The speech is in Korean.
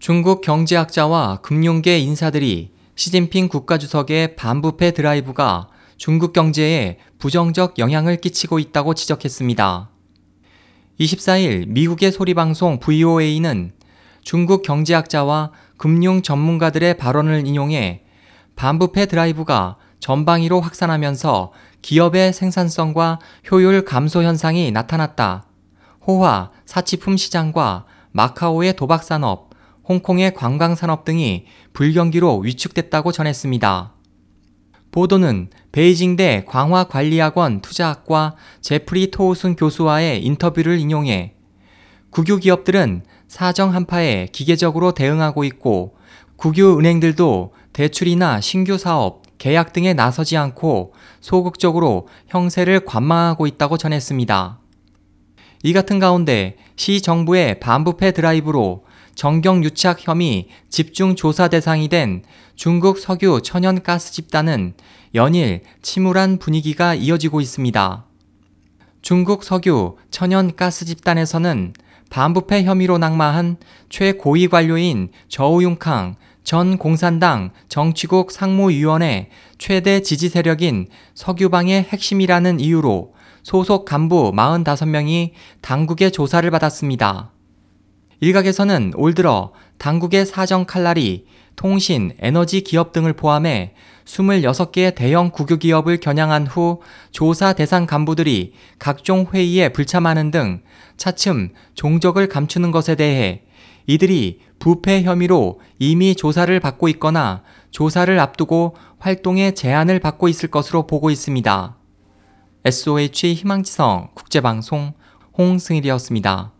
중국 경제학자와 금융계 인사들이 시진핑 국가주석의 반부패 드라이브가 중국 경제에 부정적 영향을 끼치고 있다고 지적했습니다. 24일 미국의 소리방송 VOA는 중국 경제학자와 금융 전문가들의 발언을 인용해 반부패 드라이브가 전방위로 확산하면서 기업의 생산성과 효율 감소 현상이 나타났다. 호화, 사치품 시장과 마카오의 도박 산업, 홍콩의 관광산업 등이 불경기로 위축됐다고 전했습니다. 보도는 베이징대 광화관리학원 투자학과 제프리 토우슨 교수와의 인터뷰를 인용해 국유 기업들은 사정 한파에 기계적으로 대응하고 있고 국유 은행들도 대출이나 신규 사업, 계약 등에 나서지 않고 소극적으로 형세를 관망하고 있다고 전했습니다. 이 같은 가운데 시 정부의 반부패 드라이브로 정경 유착 혐의 집중 조사 대상이 된 중국 석유 천연가스 집단은 연일 침울한 분위기가 이어지고 있습니다. 중국 석유 천연가스 집단에서는 반부패 혐의로 낙마한 최고위 관료인 저우융캉 전 공산당 정치국 상무위원회 최대 지지 세력인 석유방의 핵심이라는 이유로 소속 간부 45명이 당국의 조사를 받았습니다. 일각에서는 올 들어 당국의 사정 칼날이 통신, 에너지 기업 등을 포함해 26개의 대형 국유 기업을 겨냥한 후 조사 대상 간부들이 각종 회의에 불참하는 등 차츰 종적을 감추는 것에 대해 이들이 부패 혐의로 이미 조사를 받고 있거나 조사를 앞두고 활동에 제한을 받고 있을 것으로 보고 있습니다. SOH 희망지성 국제방송 홍승일이었습니다.